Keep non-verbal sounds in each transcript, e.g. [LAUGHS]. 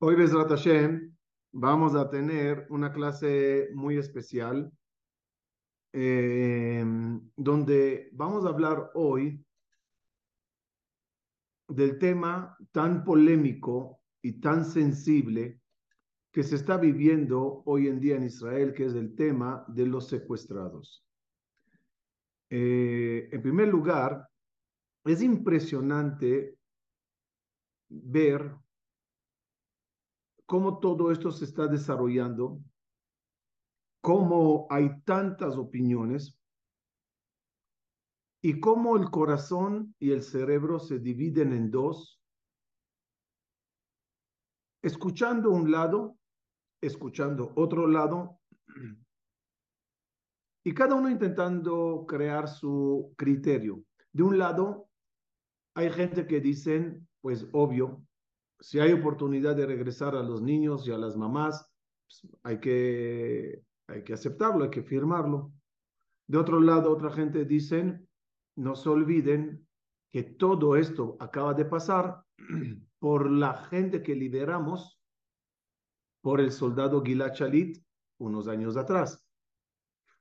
Hoy, Besrat Hashem, vamos a tener una clase muy especial eh, donde vamos a hablar hoy del tema tan polémico y tan sensible que se está viviendo hoy en día en Israel, que es el tema de los secuestrados. Eh, en primer lugar, es impresionante ver cómo todo esto se está desarrollando, cómo hay tantas opiniones y cómo el corazón y el cerebro se dividen en dos, escuchando un lado, escuchando otro lado, y cada uno intentando crear su criterio. De un lado, hay gente que dicen, pues obvio, si hay oportunidad de regresar a los niños y a las mamás, pues, hay, que, hay que aceptarlo, hay que firmarlo. De otro lado, otra gente dicen, no se olviden que todo esto acaba de pasar [CLEARS THROAT] por la gente que liberamos por el soldado Gilad Shalit unos años atrás.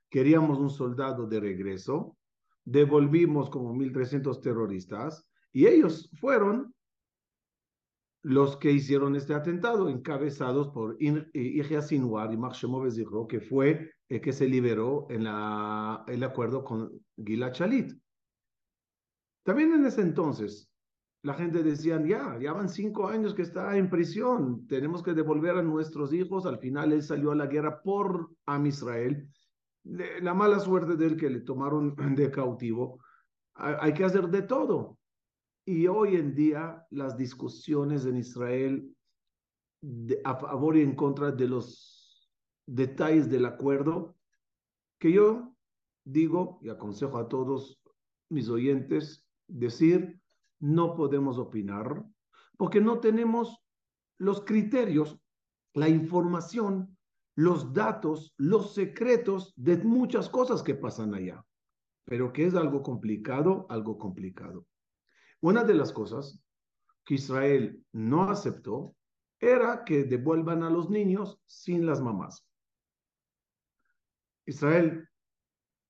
Queríamos un soldado de regreso, devolvimos como 1.300 terroristas y ellos fueron los que hicieron este atentado, encabezados por Ijia Sinwar y Marshemov que fue el que se liberó en la, el acuerdo con Gilad Shalit. También en ese entonces, la gente decía, ya, ya van cinco años que está en prisión, tenemos que devolver a nuestros hijos. Al final él salió a la guerra por Am Israel. La mala suerte del que le tomaron [CLEARS THROAT] de cautivo. Hay que hacer de todo. Y hoy en día las discusiones en Israel a favor y en contra de los detalles del acuerdo, que yo digo y aconsejo a todos mis oyentes decir, no podemos opinar porque no tenemos los criterios, la información, los datos, los secretos de muchas cosas que pasan allá, pero que es algo complicado, algo complicado. Una de las cosas que Israel no aceptó era que devuelvan a los niños sin las mamás. Israel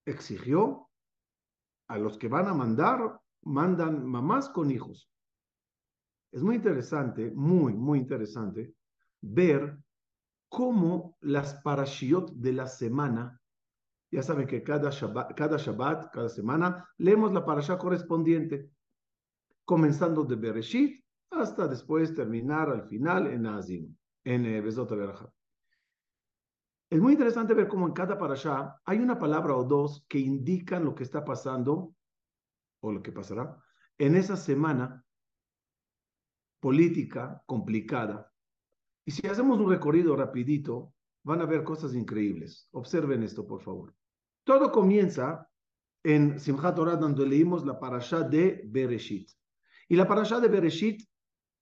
exigió a los que van a mandar, mandan mamás con hijos. Es muy interesante, muy, muy interesante ver cómo las parashiot de la semana, ya saben que cada Shabbat, cada, Shabbat, cada semana, leemos la parasha correspondiente comenzando de Bereshit hasta después terminar al final en Azim, en eh, Besot Es muy interesante ver cómo en cada parasha hay una palabra o dos que indican lo que está pasando o lo que pasará en esa semana política complicada. Y si hacemos un recorrido rapidito, van a ver cosas increíbles. Observen esto, por favor. Todo comienza en Simchat Torah, donde leímos la parasha de Bereshit. Y la parasha de Bereshit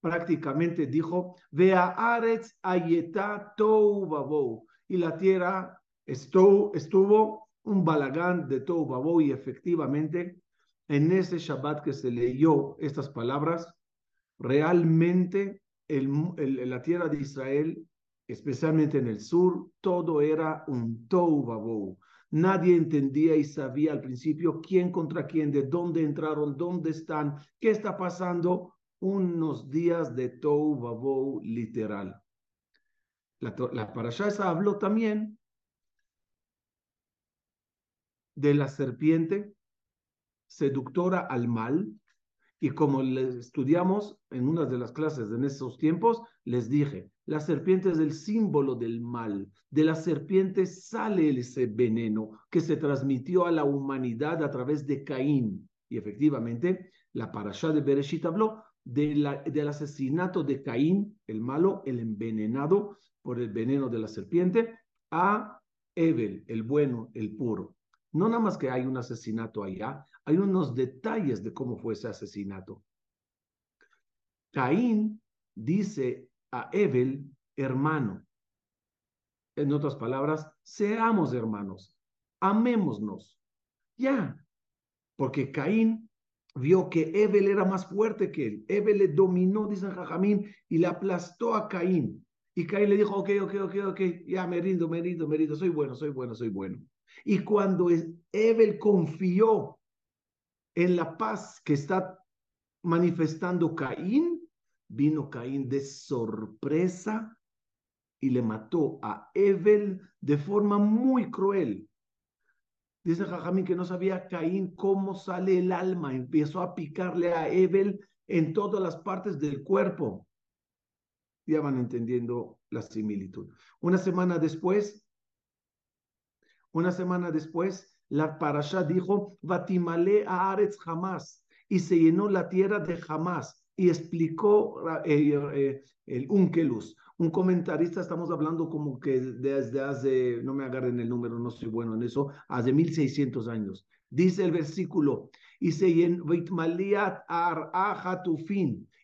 prácticamente dijo, Vea Aretz ayeta tou Y la tierra estuvo, estuvo un balagán de tou babou y efectivamente en ese Shabbat que se leyó estas palabras, realmente el, la tierra de Israel, especialmente en el sur, todo era un tou babou. Nadie entendía y sabía al principio quién contra quién, de dónde entraron, dónde están, qué está pasando. Unos días de Tou Babou literal. La, la parasha esa habló también de la serpiente seductora al mal, y como les estudiamos en una de las clases en esos tiempos, les dije, la serpiente es el símbolo del mal. De la serpiente sale ese veneno que se transmitió a la humanidad a través de Caín. Y efectivamente, la parasha de Bereshit habló del asesinato de Caín, el malo, el envenenado por el veneno de la serpiente, a Evel, el bueno, el puro. No nada más que hay un asesinato allá, hay unos detalles de cómo fue ese asesinato. Caín dice a Evel, hermano. En otras palabras, seamos hermanos, amémonos. Ya, porque Caín vio que Evel era más fuerte que él. Evel le dominó, dicen Jajamín, y le aplastó a Caín. Y Caín le dijo, ok, ok, ok, ok, ya me rindo, me rindo, me rindo, soy bueno, soy bueno, soy bueno. Y cuando Evel confió en la paz que está manifestando Caín, vino Caín de sorpresa y le mató a Evel de forma muy cruel. Dice Jajamín que no sabía Caín cómo sale el alma, empezó a picarle a Evel en todas las partes del cuerpo. Ya van entendiendo la similitud. Una semana después, una semana después, la parasha dijo, Vatimale a Aretz jamás, y se llenó la tierra de jamás, y explicó eh, eh, el Unkelus. Un comentarista, estamos hablando como que desde hace, no me agarren el número, no soy bueno en eso, hace 1600 años. Dice el versículo, y se llenó,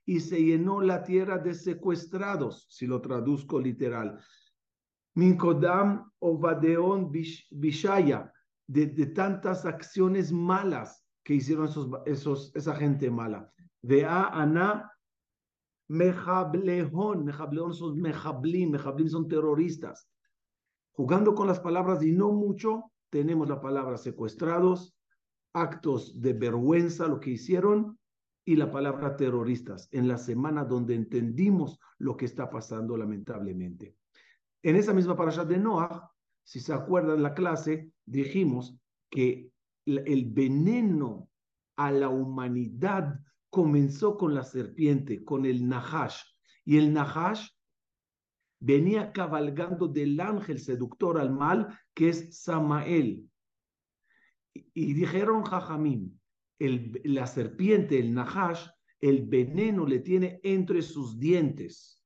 y se llenó la tierra de secuestrados, si lo traduzco literal. Minkodam Ovadeon Bishaya, de, de tantas acciones malas que hicieron esos, esos, esa gente mala. Vea Ana Mejablehon, Mejablehon son Mejablim, Mejablim son terroristas. Jugando con las palabras y no mucho, tenemos la palabra secuestrados, actos de vergüenza, lo que hicieron, y la palabra terroristas, en la semana donde entendimos lo que está pasando lamentablemente. En esa misma parasha de Noah, si se acuerdan la clase, dijimos que el veneno a la humanidad comenzó con la serpiente, con el Nahash. Y el Nahash venía cabalgando del ángel seductor al mal, que es Samael. Y, dijeron Jajamim, la serpiente, el Nahash, el veneno le tiene entre sus dientes.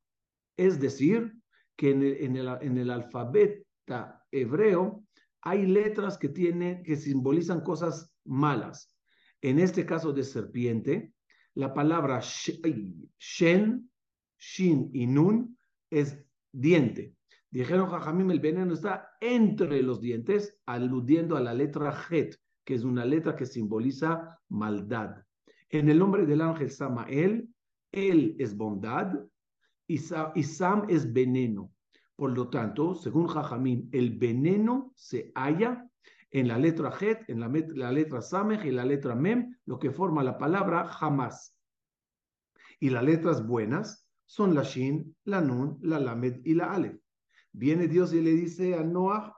Es decir, que en el, en el, en el alfabeto hebreo hay letras que, tienen, que simbolizan cosas malas. En este caso de serpiente, la palabra shen, shin y nun es diente. Dijeron Jajamim, el veneno está entre los dientes, aludiendo a la letra het, que es una letra que simboliza maldad. En el nombre del ángel Samael, él es bondad y Sam es veneno. Por lo tanto, según Jajamim, el veneno se halla en la letra Het, en la, la letra Samech y la letra Mem, lo que forma la palabra jamás. Y las letras buenas son la Shin, la Nun, la Lamed y la Aleph. Viene Dios y le dice a Noah,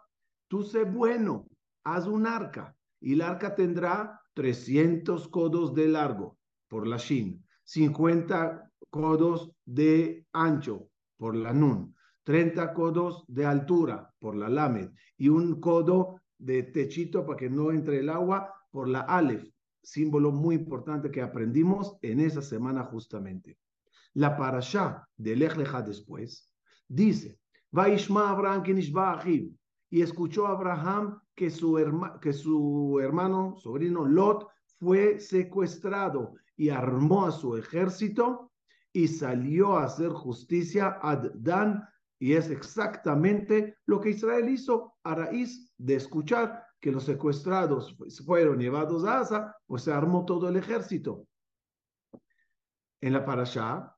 tú sé bueno, haz un arca, y el arca tendrá 300 codos de largo por la Shin, 50 codos de ancho por la Nun, 30 codos de altura por la Lamed y un codo de techito para que no entre el agua por la Aleph, símbolo muy importante que aprendimos en esa semana justamente. La parasha de Lech después dice, Vaishma Abraham y escuchó Abraham que su, que su hermano, sobrino Lot, fue secuestrado y armó a su ejército y salió a hacer justicia a Dan y es exactamente lo que Israel hizo a raíz de escuchar que los secuestrados fueron llevados a Asa, pues se armó todo el ejército. En la parasha,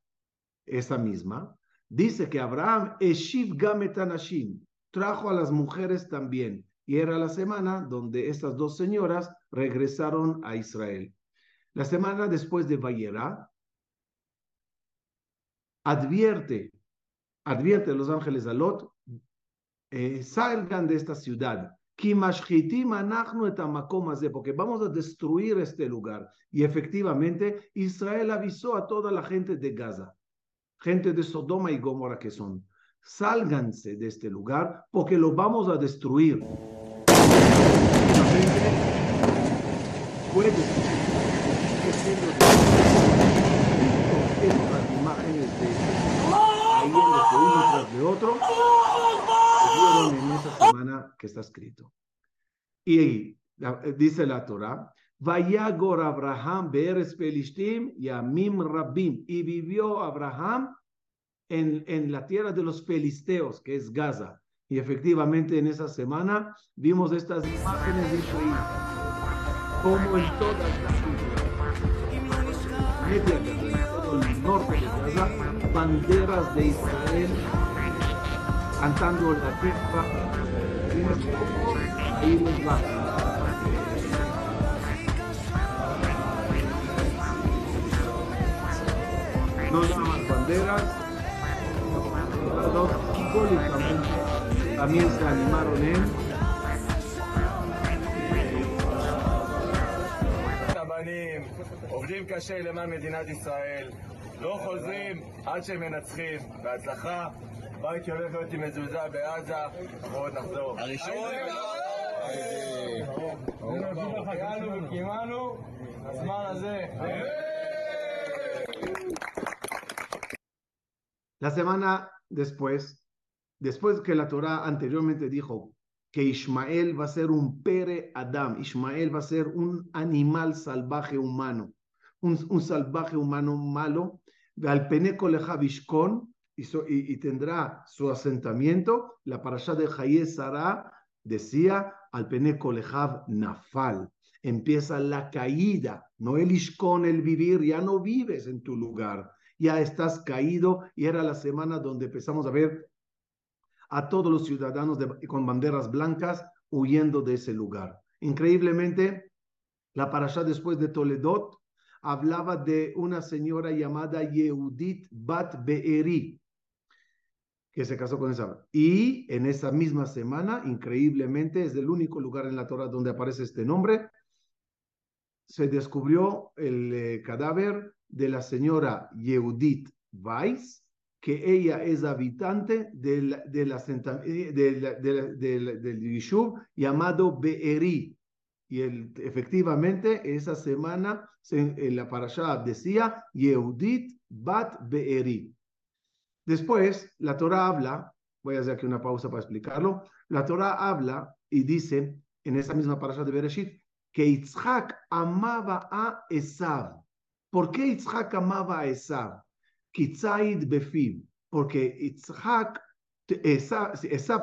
esa misma, dice que Abraham, Eshiv Gametanashim, trajo a las mujeres también. Y era la semana donde estas dos señoras regresaron a Israel. La semana después de Vayera, advierte advierte los ángeles a Lot, eh, salgan de esta ciudad, porque vamos a destruir este lugar. Y efectivamente, Israel avisó a toda la gente de Gaza, gente de Sodoma y Gomorra que son, sálganse de este lugar porque lo vamos a destruir imágenes de uno tras de otro, en esa semana que está escrito. Y dice la Torah, Vayagor Abraham Beres Pelishtim y Amim Rabim. Y vivió Abraham en, en la tierra de los filisteos, que es Gaza. Y efectivamente en esa semana vimos estas imágenes de Israel, como en todas las media todo el norte de Gaza, banderas de Israel cantando la tierra. Ahí les va. No más banderas, simbólicamente también se animaron en עובדים קשה למען מדינת ישראל, לא חוזרים עד שהם מנצחים. בהצלחה, בית שהולך להיות עם מזוזה בעזה, אנחנו עוד נחזור. הראשון... הגענו וקיימנו, הזמן הזה. La semana después, después que la Torah anteriormente dijo que Ismael va a ser un pere Adam, Ismael va a ser un animal salvaje humano, un, un salvaje humano malo, al peneco lejavishkon, y, tendrá su asentamiento, la parasha de Hayé Sara decía al peneco lejav nafal, empieza la caída, no el ishkon, el vivir, ya no vives en tu lugar, ya estás caído y era la semana donde empezamos a ver a todos los ciudadanos con banderas blancas huyendo de ese lugar. Increíblemente, la parasha después de Toledot hablaba de una señora llamada Yehudit Bat Be'eri, que se casó con esa. Y en esa misma semana, increíblemente, es el único lugar en la Torah donde aparece este nombre, se descubrió el eh, cadáver de la señora Yehudit Weiss, que ella es habitante del, del, del, del, del llamado Be'eri. Y el, efectivamente, esa semana en la parasha decía Yehudit Bat Be'eri. Después, la Torah habla, voy a hacer aquí una pausa para explicarlo, la Torah habla y dice en esa misma parasha de Bereshit que Yitzhak amaba a Esav. ¿Por qué Yitzhak amaba a Esav? Kitzaid Befiv, porque Yitzhak,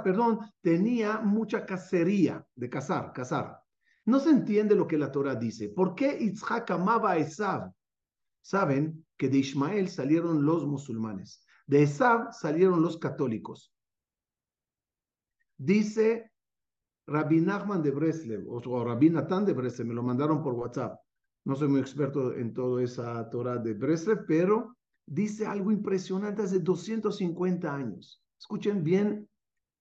perdón, tenía mucha cacería de cazar, cazar. No se entiende lo que la Torah dice. ¿Por qué Yitzhak amaba a Esav? Saben que de Ismael salieron los musulmanes, de Esav salieron los católicos. Dice Rabbi Nachman de Breslev, o Rabbi Natán de Breslev, me lo mandaron por WhatsApp. No soy muy experto en toda esa Torah de Breslev, pero dice algo impresionante hace 250 años. Escuchen bien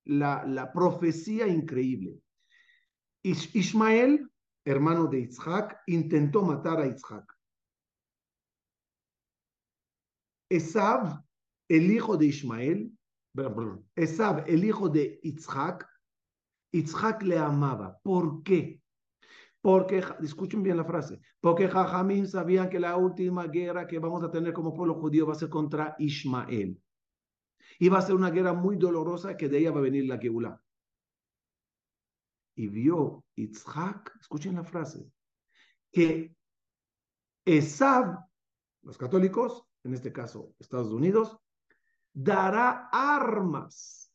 la, profecía increíble. Ish Ismael, hermano de Isaac, intentó matar a Isaac. Esav, el hijo de Ismael, Esav, el hijo de Isaac, Isaac le amaba. ¿Por qué? Porque, escuchen bien la frase, porque Jajamín sabían que la última guerra que vamos a tener como pueblo judío va a ser contra Ismael. Y va a ser una guerra muy dolorosa que de ella va a venir la Geulah. Y vio Yitzhak, escuchen la frase, que Esav, los católicos, en este caso Estados Unidos, dará armas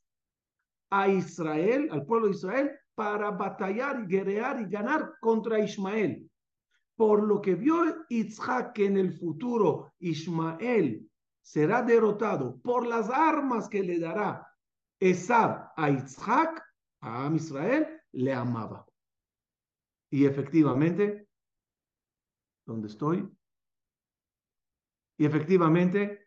a Israel, al pueblo de Israel, para batallar y guerrear y ganar contra Ismael. Por lo que vio Yitzhak que en el futuro Ismael será derrotado por las armas que le dará Esab a Yitzhak, a Israel, le amaba. Y efectivamente, ¿dónde estoy? Y efectivamente,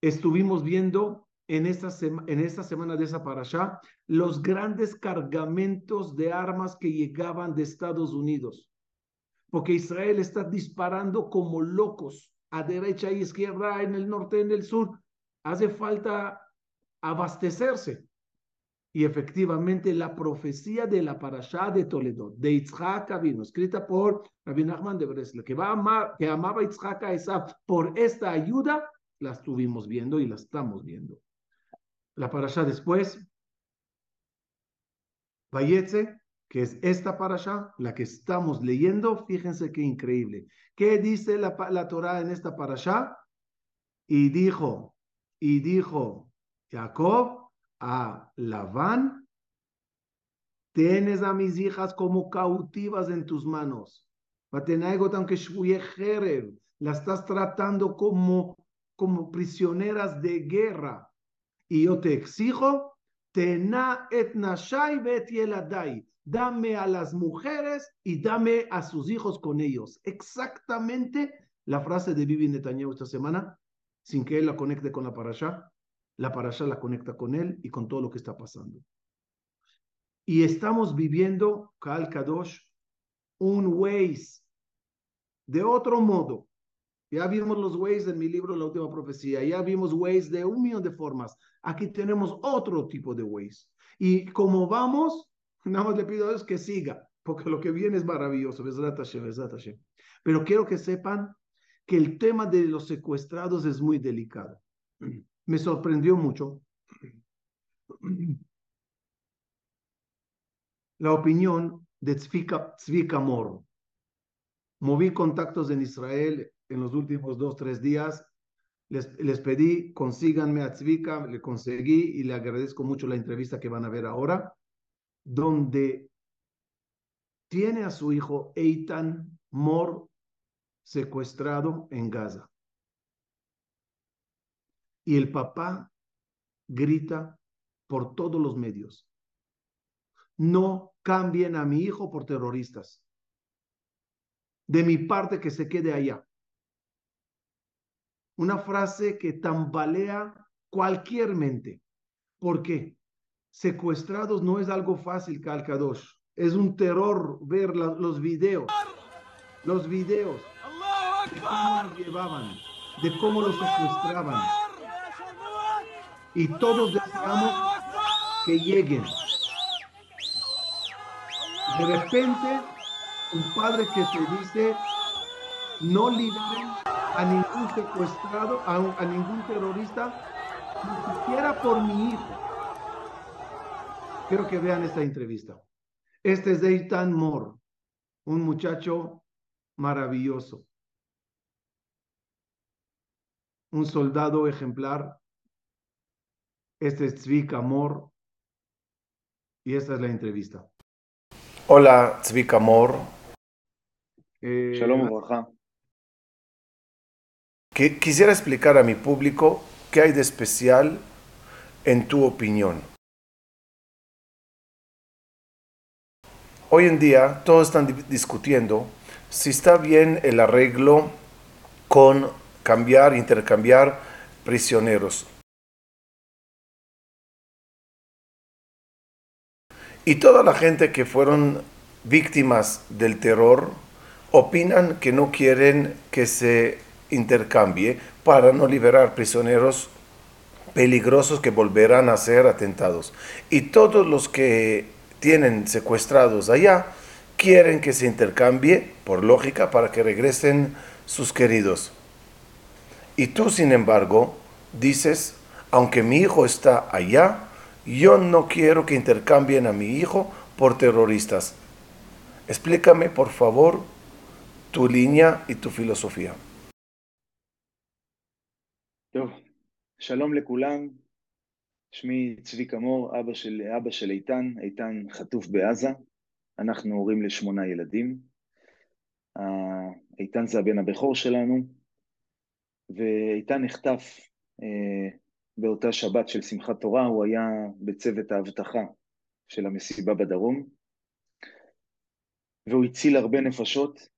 estuvimos viendo en esta, en esta semana de esa parasha los grandes cargamentos de armas que llegaban de Estados Unidos. Porque Israel está disparando como locos a derecha y izquierda, en el norte, en el sur. Hace falta abastecerse. Y efectivamente la profecía de la parasha de Toledo, de Yitzhak vino, escrita por Rabbi Nachman de Bresla, que, va a amaba Yitzhak a por esta ayuda, la estuvimos viendo y la estamos viendo la parasha después, Vayetze, que es esta parasha, la que estamos leyendo, fíjense qué increíble. ¿Qué dice la, la Torah en esta parasha? Y dijo, y dijo Jacob a Labán, tienes a mis hijas como cautivas en tus manos. la estás tratando como, como prisioneras de guerra. Y yo te exijo, tena et nashai bet yeladai, dame a las mujeres y dame a sus hijos con ellos. Exactamente la frase de Bibi Netanyahu esta semana, sin que él la conecte con la parasha, la parasha la conecta con él y con todo lo que está pasando. Y estamos viviendo, Kal Kadosh, un Waze de otro modo. Ya vimos los ways en mi libro La Última Profecía, ya vimos ways de un millón de formas. Aquí tenemos otro tipo de ways. Y como vamos, nada más le pido a Dios que siga, porque lo que viene es maravilloso. Pero quiero que sepan que el tema de los secuestrados es muy delicado. [CLEARS THROAT] Me sorprendió mucho [CLEARS THROAT] la opinión de Tzvika, Tzvika Moro. Moví contactos en Israel en los últimos dos, tres días. Les, les pedí, consíganme a Tzvika, le conseguí y le agradezco mucho la entrevista que van a ver ahora, donde tiene a su hijo Eitan Mor secuestrado en Gaza. Y el papá grita por todos los medios. No cambien a mi hijo por terroristas de mi parte que se quede allá. Una frase que tambalea cualquier mente. ¿Por qué? Secuestrados no es algo fácil, Calcados. Es un terror ver los videos. Los videos. De cómo los llevaban. De cómo los secuestraban. Y todos deseamos que lleguen. De repente un padre que te dice, no liberen a ningún secuestrado, a, ningún terrorista, ni siquiera por mi hijo. Quiero que vean esta entrevista. Este es Eitan Moore, un muchacho maravilloso, un soldado ejemplar. Este es Tzvika Moore y esta es la entrevista. Hola, Tzvika Moore. Eh, Shalom, Quisiera explicar a mi público qué hay de especial en tu opinión. Hoy en día todos están discutiendo si está bien el arreglo con cambiar, intercambiar prisioneros. Y toda la gente que fueron víctimas del terror, opinan que no quieren que se intercambie para no liberar prisioneros peligrosos que volverán a ser atentados. Y todos los que tienen secuestrados allá quieren que se intercambie, por lógica, para que regresen sus queridos. Y tú, sin embargo, dices, aunque mi hijo está allá, yo no quiero que intercambien a mi hijo por terroristas. Explícame, por favor, tu línea y tu filosofía. טוב, שלום לכולם, שמי צביקה מור, אבא של, אבא של איתן, איתן חטוף בעזה, אנחנו הורים לשמונה ילדים, איתן זה הבן הבכור שלנו, ואיתן נחטף אה, באותה שבת של שמחת תורה, הוא היה בצוות האבטחה של המסיבה בדרום, והוא הציל הרבה נפשות,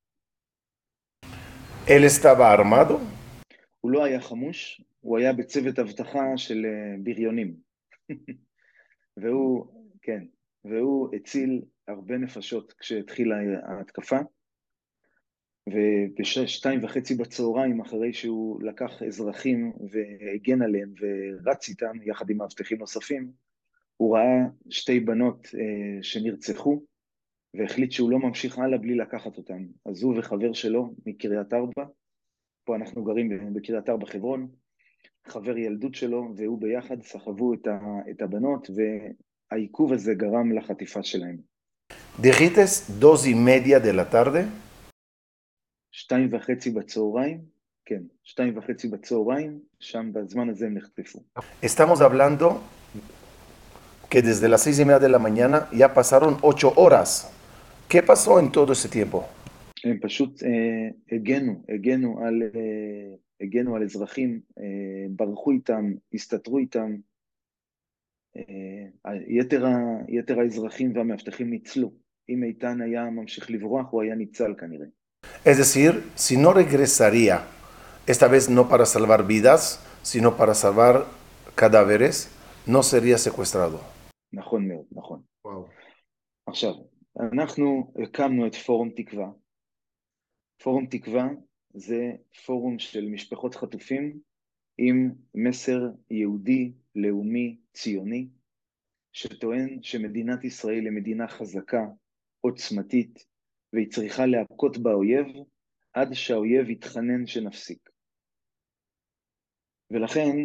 él estaba armado? הוא לא היה חמוש, הוא היה בצוות אבטחה של בריונים. [LAUGHS] והוא, כן, והוא הציל הרבה נפשות כשהתחילה ההתקפה. ובשתיים וחצי בצהריים, אחרי שהוא לקח אזרחים והגן עליהם ורץ איתם, יחד עם מאבטחים נוספים, הוא ראה שתי בנות אה, שנרצחו, והחליט שהוא לא ממשיך הלאה בלי לקחת אותם. אז הוא וחבר שלו מקריית ארבע, פה אנחנו גרים בקריית ארבע חברון, חבר ילדות שלו והוא ביחד סחבו את, ה, את הבנות, והעיכוב הזה גרם לחטיפה שלהם. דיחיטס media de la tarde? שתיים וחצי בצהריים, כן, שתיים וחצי בצהריים, שם בזמן הזה הם נחטפו. Estamos hablando que desde las seis y media de la mañana ya pasaron ocho horas. ¿Qué pasó en todo ese tiempo? הם פשוט אה, הגנו, הגנו על, אה, הגנו על אזרחים, אה, ברחו איתם, הסתתרו איתם. אה, יתר, ה, יתר האזרחים והמאבטחים ניצלו. אם איתן היה ממשיך לברוח, הוא היה ניצל כנראה. Es decir, si no regresaría, esta vez no para salvar vidas, sino para salvar cadáveres, no sería secuestrado. נכון מאוד, נכון. וואו. עכשיו, אנחנו הקמנו את פורום תקווה. פורום תקווה זה פורום של משפחות חטופים עם מסר יהודי, לאומי, ציוני, שטוען שמדינת ישראל היא מדינה חזקה, עוצמתית, והיא צריכה להכות באויב עד שהאויב יתחנן שנפסיק. ולכן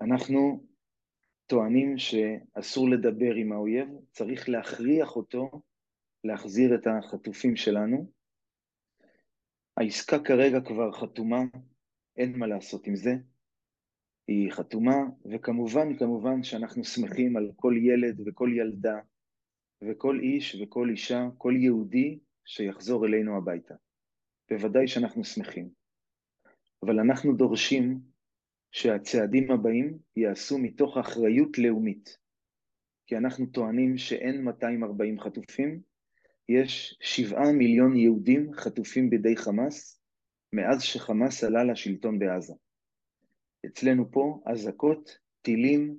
אנחנו טוענים שאסור לדבר עם האויב, צריך להכריח אותו להחזיר את החטופים שלנו. העסקה כרגע כבר חתומה, אין מה לעשות עם זה. היא חתומה, וכמובן, כמובן שאנחנו שמחים על כל ילד וכל ילדה, וכל איש וכל אישה, כל יהודי שיחזור אלינו הביתה. בוודאי שאנחנו שמחים. אבל אנחנו דורשים שהצעדים הבאים ייעשו מתוך אחריות לאומית. כי אנחנו טוענים שאין 240 חטופים, יש שבעה מיליון יהודים חטופים בידי חמאס מאז שחמאס עלה לשלטון בעזה. אצלנו פה אזעקות, טילים,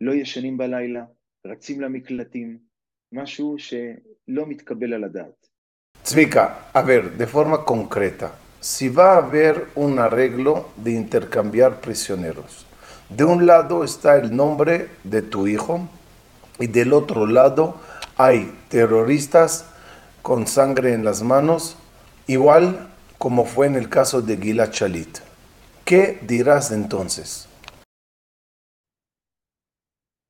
לא ישנים בלילה, רצים למקלטים, משהו שלא מתקבל על הדעת. Haber un arreglo de intercambiar prisioneros, de un lado está el nombre de tu hijo y del otro lado hay terroristas con sangre en las manos, igual como fue en el caso de Gilad Shalit. ¿Qué dirás entonces?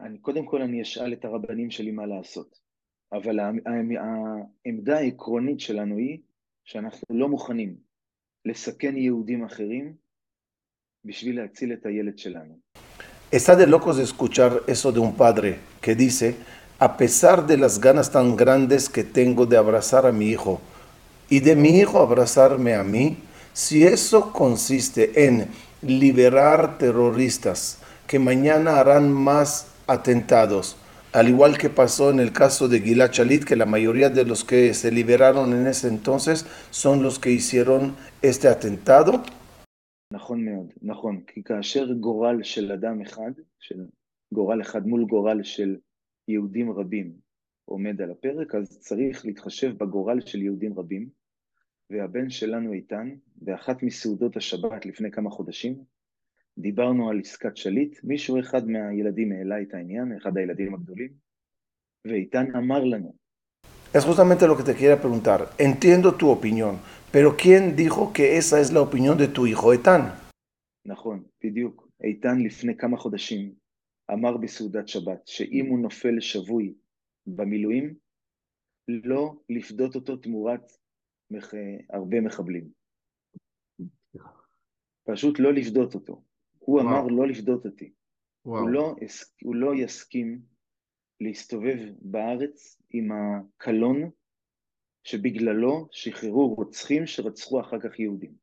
אני, קודם כל אני אשאל את הרבנים שלי מה לעשות, אבל העמ- העמ- העמדה העקרונית שלנו היא שאנחנו לא מוכנים לסכן יהודים אחרים בשביל להציל את הילד שלנו. Está de locos de escuchar eso de un padre que dice, a pesar de las ganas tan grandes que tengo de abrazar a mi hijo y de mi hijo abrazarme a mí, si eso consiste en liberar terroristas que mañana harán más atentados, al igual que pasó en el caso de Gilad Shalit, que la mayoría de los que se liberaron en ese entonces son los que hicieron este atentado, נכון מאוד, נכון, כי כאשר גורל של אדם אחד, של גורל אחד מול גורל של יהודים רבים עומד על הפרק, אז צריך להתחשב בגורל של יהודים רבים. והבן שלנו איתן, באחת מסעודות השבת לפני כמה חודשים, דיברנו על עסקת שליט, מישהו אחד מהילדים העלה את העניין, אחד הילדים הגדולים, ואיתן אמר לנו, Es justamente lo que te quería preguntar. Entiendo tu opinión, pero ¿quién dijo que esa es la opinión de tu hijo Etán? נכון, בדיוק, איתן לפני כמה חודשים אמר בסעודת שבת, שאם הוא נופל שבוי במילואים, לא לפדות אותו תמורת מח... הרבה מחבלים. פשוט לא לפדות אותו. הוא וואו. אמר לא לפדות אותי. הוא. לא, הוא לא יסכים להסתובב בארץ עם הקלון שבגללו שחררו רוצחים שרצחו אחר כך יהודים.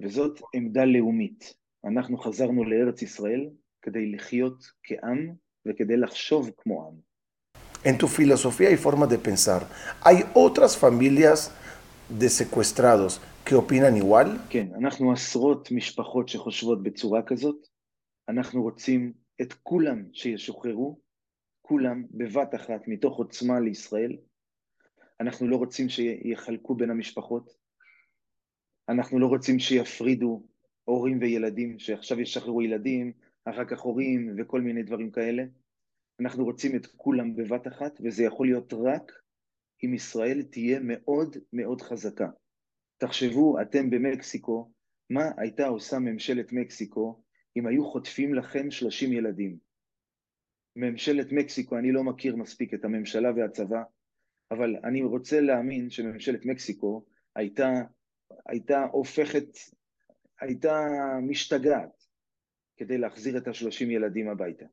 וזאת עמדה לאומית. אנחנו חזרנו לארץ ישראל כדי לחיות כעם וכדי לחשוב כמו עם. En tu filosofía y forma de pensar, ¿hay otras familias de secuestrados que opinan igual? כן, אנחנו עשרות משפחות שחושבות בצורה כזאת. אנחנו רוצים את כולם שישוחררו, כולם בבת אחת מתוך עוצמה לישראל. אנחנו לא רוצים שיחלקו בין המשפחות. אנחנו לא רוצים שיפרידו הורים וילדים, שעכשיו ישחררו ילדים, אחר כך הורים וכל מיני דברים כאלה. אנחנו רוצים את כולם בבת אחת, וזה יכול להיות רק אם ישראל תהיה מאוד מאוד חזקה. תחשבו, אתם במקסיקו, מה הייתה עושה ממשלת מקסיקו אם היו חוטפים לכם 30 ילדים? ממשלת מקסיקו, אני לא מכיר מספיק את הממשלה והצבא, אבל אני רוצה להאמין שממשלת מקסיקו הייתה, הייתה הופכת, הייתה משתגעת כדי להחזיר את ה-30 ילדים הביתה.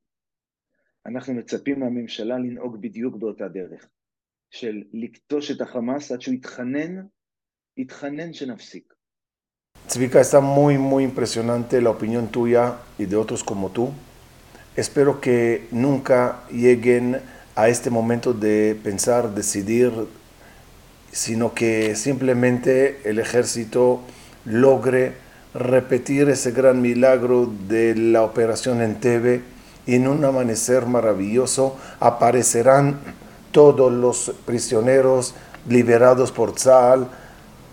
אנחנו מצפים מהממשלה לנהוג בדיוק באותה דרך, של לכתוש את החמאס עד שהוא יתחנן התחנן שנפסיק. Opinión tuya y de otros como tú. Espero que nunca lleguen a este momento de pensar, decidir, sino que simplemente el ejército logre repetir ese gran milagro de la operación en Tebe. Y en un amanecer maravilloso aparecerán todos los prisioneros liberados por Tzal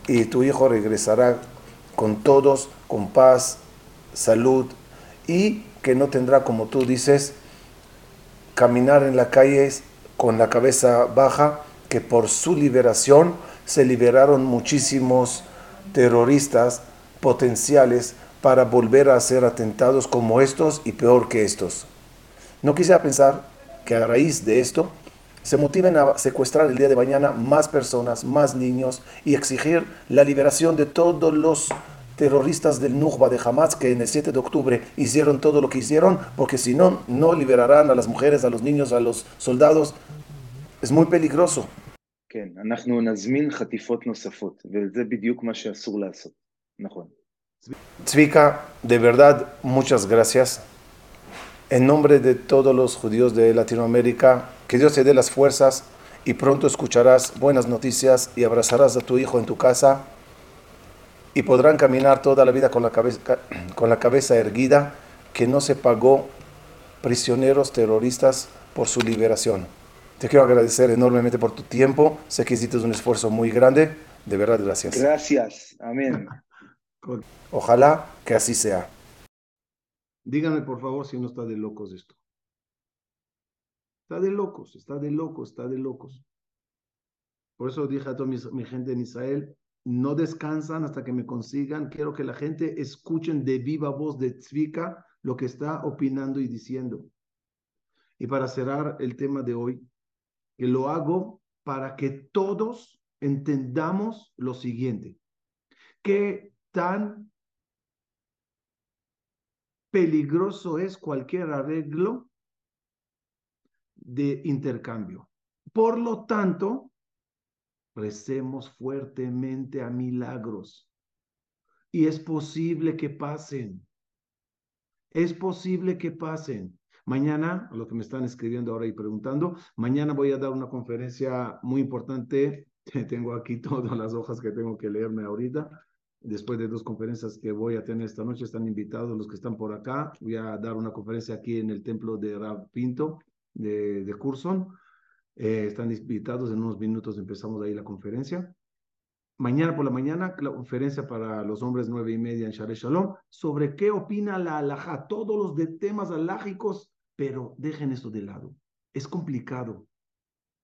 y tu hijo regresará con todos, con paz, salud y que no tendrá, como tú dices, caminar en la calle con la cabeza baja, que por su liberación se liberaron muchísimos terroristas potenciales para volver a hacer atentados como estos y peor que estos. No quisiera pensar que a raíz de esto se motiven a secuestrar el día de mañana más personas, más niños y exigir la liberación de todos los terroristas del Nujba de Hamas que en el 7 de octubre hicieron todo lo que hicieron, porque si no, no liberarán a las mujeres, a los niños, a los soldados. Es muy peligroso. כן, אנחנו נזמין חטיפות נוספות, וזה בדיוק מה שאסור לעשות. Mejor. Zvika, de verdad, muchas gracias. En nombre de todos los judíos de Latinoamérica, que Dios te dé las fuerzas y pronto escucharás buenas noticias y abrazarás a tu hijo en tu casa y podrán caminar toda la vida con la cabeza, con la cabeza erguida, que no se pagó prisioneros terroristas por su liberación. Te quiero agradecer enormemente por tu tiempo. Sé que hiciste un esfuerzo muy grande. De verdad, gracias. Gracias. Amén. Ojalá que así sea. Díganme, por favor, si no está de locos esto. Está de locos, está de locos, está de locos. Por eso dije a toda mi, mi gente en Israel, no descansan hasta que me consigan. Quiero que la gente escuchen de viva voz de Tzvika lo que está opinando y diciendo. Y para cerrar el tema de hoy, que lo hago para que todos entendamos lo siguiente. ¿Qué tan peligroso es cualquier arreglo de intercambio? Por lo tanto, recemos fuertemente a milagros. Y es posible que pasen. Es posible que pasen. Mañana, lo que me están escribiendo ahora y preguntando, mañana voy a dar una conferencia muy importante. [LAUGHS] Tengo aquí [LAUGHS] todas las hojas que tengo que leerme ahorita. Después de dos conferencias que voy a tener esta noche, están invitados los que están por acá. Voy a dar una conferencia aquí en el templo de Rab Pinto de, de Curson. Eh, están invitados, en unos minutos empezamos ahí la conferencia. Mañana por la mañana, la conferencia para los hombres nueve y media en Share Shalom, sobre qué opina la alhaja, todos los de temas alágicos, pero dejen eso de lado. Es complicado.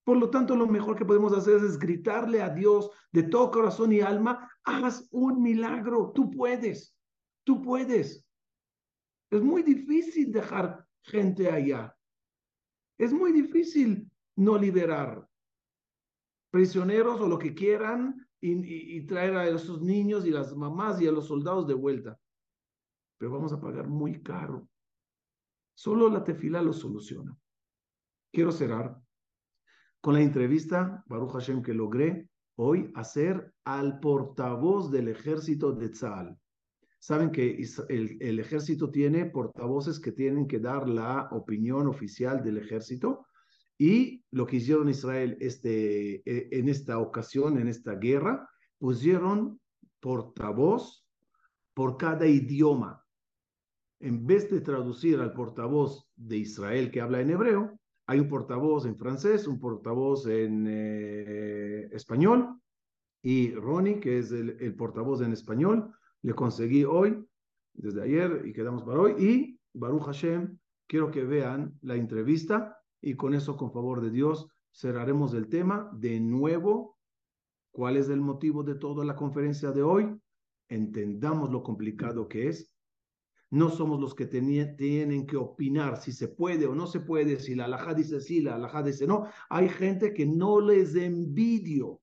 Por lo tanto, lo mejor que podemos hacer es gritarle a Dios de todo corazón y alma, haz un milagro, tú puedes, tú puedes. Es muy difícil dejar gente allá. Es muy difícil no liberar prisioneros o lo que quieran y, traer a esos niños y las mamás y a los soldados de vuelta. Pero vamos a pagar muy caro. Solo la tefila lo soluciona. Quiero cerrar con la entrevista, Baruch Hashem, que logré hoy hacer al portavoz del ejército de Tzal. Saben que el, el ejército tiene portavoces que tienen que dar la opinión oficial del ejército y lo que hicieron Israel este, en esta ocasión, en esta guerra, pusieron portavoz por cada idioma. En vez de traducir al portavoz de Israel que habla en hebreo, hay un portavoz en francés, un portavoz en eh, español y Ronnie, que es el, el, portavoz en español, le conseguí hoy, desde ayer, y quedamos para hoy. Y Baruch Hashem, quiero que vean la entrevista y con eso, con favor de Dios, cerraremos el tema. De nuevo, ¿cuál es el motivo de toda la conferencia de hoy? Entendamos lo complicado que es. No somos los que tienen que opinar si se puede o no se puede, si la alajá dice sí, la alajá dice no. Hay gente que no les envidio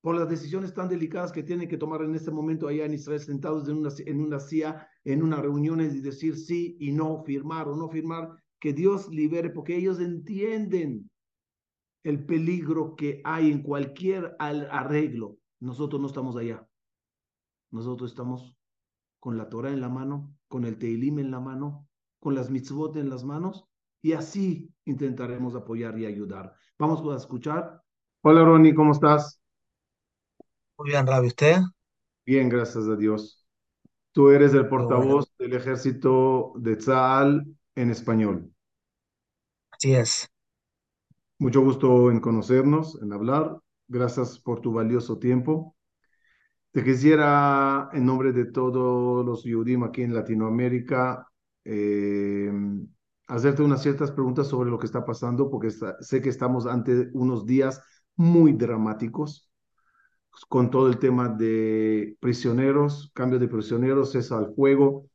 por las decisiones tan delicadas que tienen que tomar en este momento allá en Israel, sentados en una, en una CIA, en una reunión y decir sí y no, firmar o no firmar que Dios libere, porque ellos entienden el peligro que hay en cualquier arreglo. nosotros no estamos allá. Nosotros estamos con la Torah en la mano, con el Teilim en la mano, con las mitzvot en las manos, y así intentaremos apoyar y ayudar. Vamos a escuchar. Hola Ronnie, ¿cómo estás? Muy bien, Rabi, ¿usted? Bien, gracias a Dios. Tú eres el portavoz del ejército de Tzal en español. Así es. Mucho gusto en conocernos, en hablar. Gracias por tu valioso tiempo. Te quisiera, en nombre de todos los Yudim aquí en Latinoamérica, eh, hacerte unas ciertas preguntas sobre lo que está pasando, porque sé que estamos ante unos días muy dramáticos con todo el tema de prisioneros, cambio de prisioneros, cesa al fuego.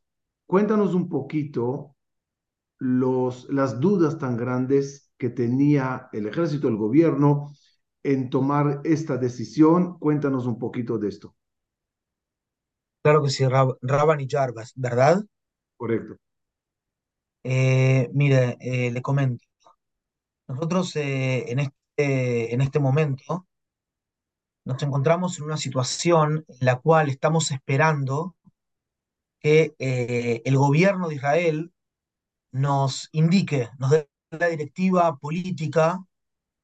Cuéntanos un poquito las dudas tan grandes que tenía el ejército, el gobierno, en tomar esta decisión. Cuéntanos un poquito de esto. Claro que sí, Rab y Jarvas, ¿verdad? Correcto. Eh, mire, eh, le comento. Nosotros eh, en, este, en este momento nos encontramos en una situación en la cual estamos esperando que el gobierno de Israel nos indique, nos dé la directiva política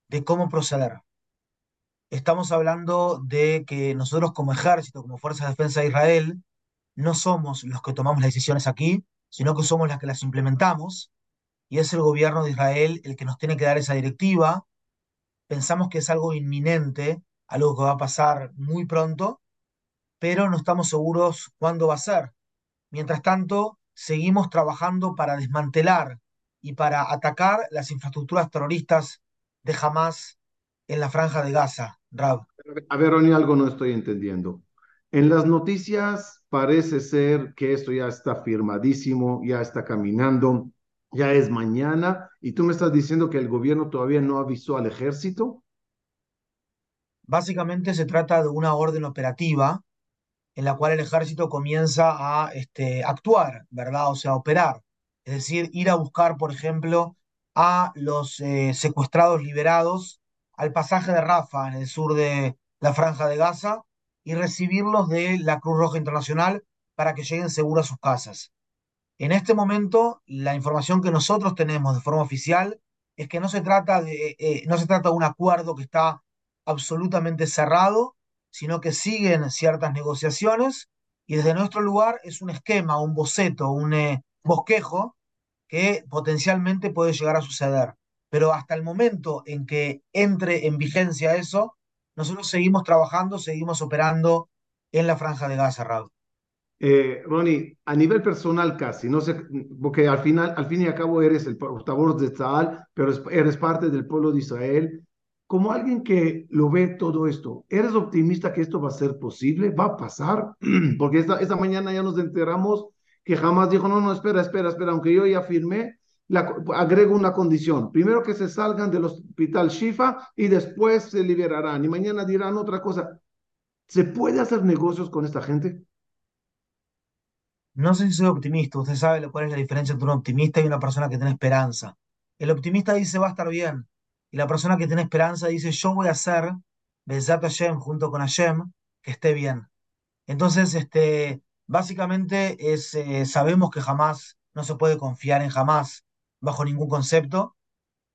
de cómo proceder estamos hablando de que nosotros como ejército, como Fuerza de Defensa de Israel, no somos los que tomamos las decisiones aquí, sino que somos las que las implementamos, y es el gobierno de Israel el que nos tiene que dar esa directiva. Pensamos que es algo inminente, algo que va a pasar muy pronto, pero no estamos seguros cuándo va a ser. Mientras tanto, seguimos trabajando para desmantelar y para atacar las infraestructuras terroristas de Hamas en la franja de Gaza. A ver, Ronnie, algo no estoy entendiendo. En las noticias parece ser que esto ya está firmadísimo, ya está caminando, ya es mañana, y tú me estás diciendo que el gobierno todavía no avisó al ejército. Básicamente se trata de una orden operativa en la cual el ejército comienza a este, actuar, ¿verdad? O sea, operar. Es decir, ir a buscar, por ejemplo, a los eh, secuestrados liberados al pasaje de Rafa en el sur de la franja de Gaza y recibirlos de la Cruz Roja Internacional para que lleguen seguros a sus casas. En este momento, la información que nosotros tenemos de forma oficial es que no se trata de, eh, no se trata de un acuerdo que está absolutamente cerrado, sino que siguen ciertas negociaciones y desde nuestro lugar es un esquema, un boceto, un eh, bosquejo que potencialmente puede llegar a suceder pero hasta el momento en que entre en vigencia eso, nosotros seguimos trabajando, seguimos operando en la franja de Gaza, Raúl. Eh, Ronnie, a nivel personal casi, no sé, porque al final, al fin y al cabo eres el portavoz de Tzal, pero eres parte del pueblo de Israel. Como alguien que lo ve todo esto, ¿eres optimista que esto va a ser posible? ¿Va a pasar? [CLEARS THROAT] Porque esta, esta mañana ya nos enteramos que jamás dijo, no, no, espera, espera, espera, aunque yo ya firmé, agrego una condición. Primero que se salgan del hospital Shifa y después se liberarán. Y mañana dirán otra cosa. ¿Se puede hacer negocios con esta gente? No sé si soy optimista. Usted sabe cuál es la diferencia entre un optimista y una persona que tiene esperanza. El optimista dice va a estar bien. Y la persona que tiene esperanza dice yo voy a hacer, Besat Hashem junto con Hashem, que esté bien. Entonces, este, básicamente es, eh, sabemos que jamás no se puede confiar en jamás bajo ningún concepto,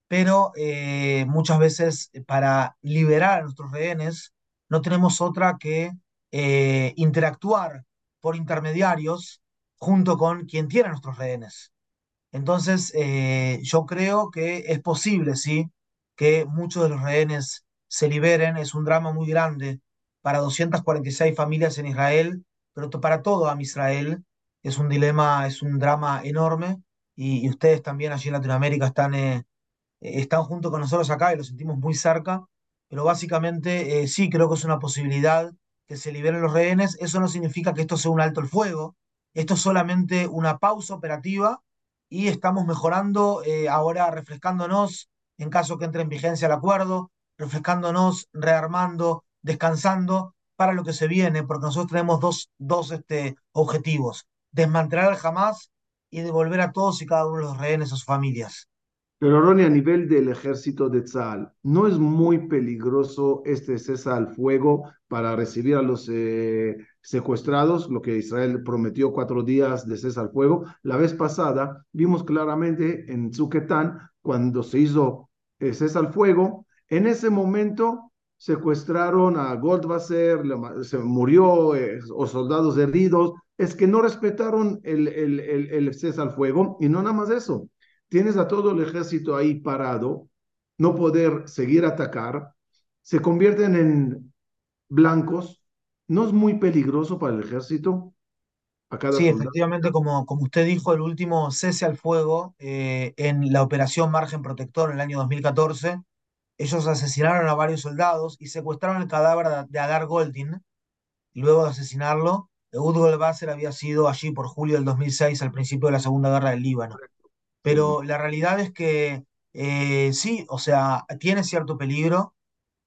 pero eh, muchas veces eh, para liberar a nuestros rehenes no tenemos otra que eh, interactuar por intermediarios junto con quien tiene a nuestros rehenes. Entonces, yo creo que es posible, sí, que muchos de los rehenes se liberen. Es un drama muy grande para 246 familias en Israel, pero para todo a Israel es un dilema, es un drama enorme y, ustedes también allí en Latinoamérica están, eh, están junto con nosotros acá y lo sentimos muy cerca, pero básicamente eh, sí creo que es una posibilidad que se liberen los rehenes. Eso no significa que esto sea un alto el fuego, esto es solamente una pausa operativa y estamos mejorando eh, ahora, refrescándonos en caso que entre en vigencia el acuerdo, refrescándonos, rearmando, descansando para lo que se viene, porque nosotros tenemos dos, dos este, objetivos, desmantelar el Hamas y devolver a todos y cada uno de los rehenes a sus familias. Pero Ronnie, a nivel del ejército de Tzal, ¿no es muy peligroso este cesa al fuego para recibir a los eh, secuestrados, lo que Israel prometió cuatro días de cesa al fuego? La vez pasada vimos claramente en Zuquetán, cuando se hizo eh, cesa al fuego, en ese momento secuestraron a Goldwasser, se murió, eh, o soldados heridos, es que no respetaron el, el, el, el cesa al fuego, y no nada más eso, tienes a todo el ejército ahí parado, no poder seguir atacar, se convierten en blancos, ¿no es muy peligroso para el ejército? A cada sí, efectivamente, como, como usted dijo, el último cese al fuego eh, en la operación Margen Protector en el año 2014, ellos asesinaron a varios soldados y secuestraron el cadáver de Agar Goldin. Luego de asesinarlo, Ehud Golbasser había sido allí por julio del 2006, al principio de la Segunda Guerra del Líbano. Pero la realidad es que eh, sí, o sea, tiene cierto peligro,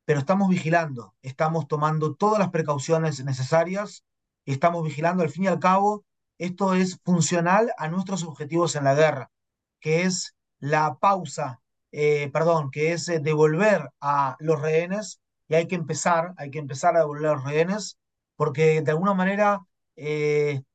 pero estamos vigilando, estamos tomando todas las precauciones necesarias, estamos vigilando, al fin y al cabo, esto es funcional a nuestros objetivos en la guerra, que es la pausa, eh, perdón, que es eh, devolver a los rehenes, y hay que empezar, hay que empezar a devolver a los rehenes, porque de alguna manera Israel,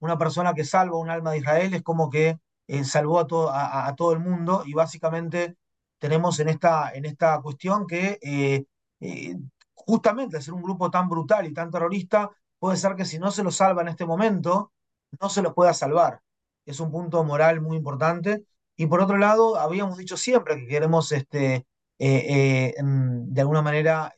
una persona que salva un alma de Israel es como que eh, salvó a todo, a, todo el mundo y básicamente tenemos en esta, en esta cuestión que eh, eh, justamente ser un grupo tan brutal y tan terrorista puede ser que si no se lo salva en este momento, no se lo pueda salvar. Es un punto moral muy importante. Y por otro lado, habíamos dicho siempre que queremos este, de alguna manera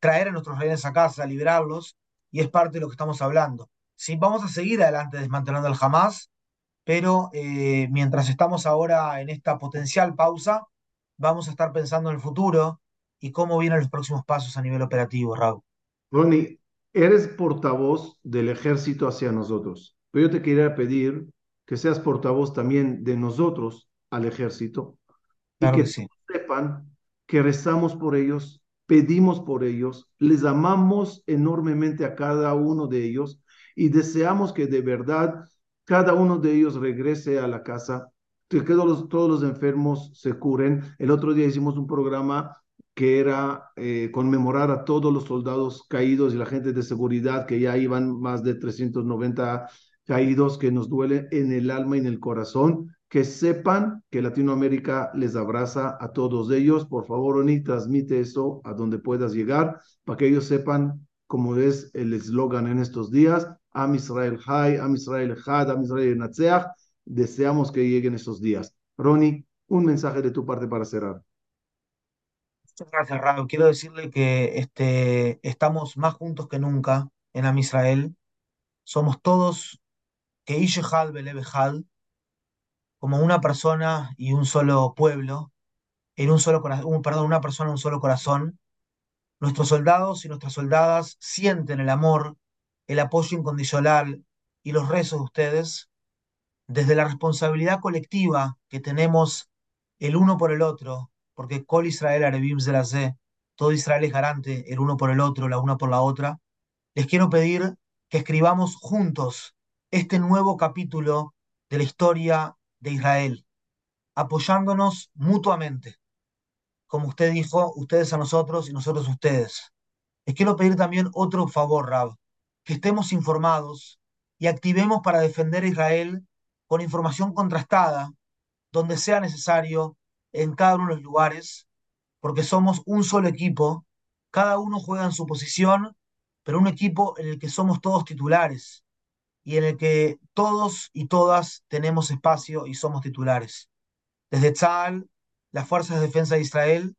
traer a nuestros rehenes a casa, liberarlos, y es parte de lo que estamos hablando. Sí, vamos a seguir adelante desmantelando el Hamas, pero eh, mientras estamos ahora en esta potencial pausa, vamos a estar pensando en el futuro y cómo vienen los próximos pasos a nivel operativo, Raúl. Ronnie, eres portavoz del ejército hacia nosotros, pero yo te quería pedir que seas portavoz también de nosotros al ejército y que, sepan que rezamos por ellos pedimos por ellos, les amamos enormemente a cada uno de ellos y deseamos que de verdad cada uno de ellos regrese a la casa, que todos los, todos los enfermos se curen. El otro día hicimos un programa que era eh, conmemorar a todos los soldados caídos y la gente de seguridad, que ya iban más de 390 caídos, que nos duele en el alma y en el corazón que sepan que Latinoamérica les abraza a todos ellos. Por favor, Oni, transmite eso a donde puedas llegar para que ellos sepan cómo es el eslogan en estos días. Am Israel Hay, Am Israel Had, Am Israel Natseach. Deseamos que lleguen esos días. Ronnie, un mensaje de tu parte para cerrar. Muchas gracias, Raúl. Quiero decirle que este, estamos más juntos que nunca en Am Israel. Somos todos que Ishehal Belebehal, como una persona y un solo pueblo, en un solo corazón, perdón, una persona, un solo corazón. Nuestros soldados y nuestras soldadas sienten el amor, el apoyo incondicional y los rezos de ustedes desde la responsabilidad colectiva que tenemos el uno por el otro, porque Kol Israel Arevim Zelazé, todo Israel es garante el uno por el otro, la una por la otra. Les quiero pedir que escribamos juntos este nuevo capítulo de la historia de Israel, apoyándonos mutuamente. Como usted dijo, ustedes a nosotros y nosotros a ustedes. Les quiero pedir también otro favor, Rab, que estemos informados y activemos para defender a Israel con información contrastada, donde sea necesario, en cada uno de los lugares, porque somos un solo equipo, cada uno juega en su posición, pero un equipo en el que somos todos titulares, y en el que todos y todas tenemos espacio y somos titulares. Desde Tzal, las Fuerzas de Defensa de Israel,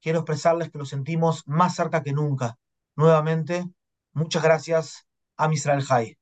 quiero expresarles que lo sentimos más cerca que nunca. Nuevamente, muchas gracias a Israel Jai.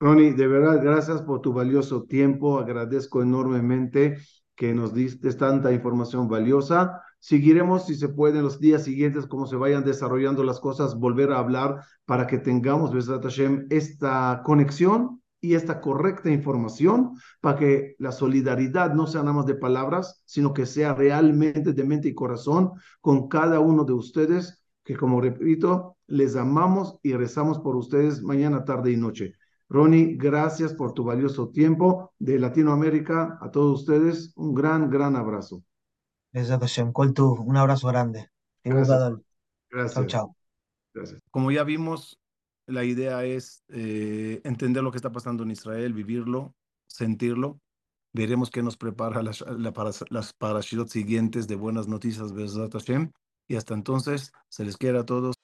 Ronnie, de verdad, gracias por tu valioso tiempo. Agradezco enormemente que nos diste tanta información valiosa. Seguiremos, si se puede, en los días siguientes, como se vayan desarrollando las cosas, volver a hablar para que tengamos, Hashem, esta conexión y esta correcta información para que la solidaridad no sea nada más de palabras, sino que sea realmente de mente y corazón con cada uno de ustedes, que como repito, les amamos y rezamos por ustedes mañana, tarde y noche. Ronnie, gracias por tu valioso tiempo de Latinoamérica. A todos ustedes, un gran, gran abrazo. Besat Hashem. Coltu, un abrazo grande. Gracias. Gracias. chau. Gracias. Como ya vimos, la idea es eh, entender lo que está pasando en Israel, vivirlo, sentirlo. Veremos qué nos prepara las, la, para, las parashirot siguientes de buenas noticias, Hashem. Y hasta entonces, se les quiera a todos.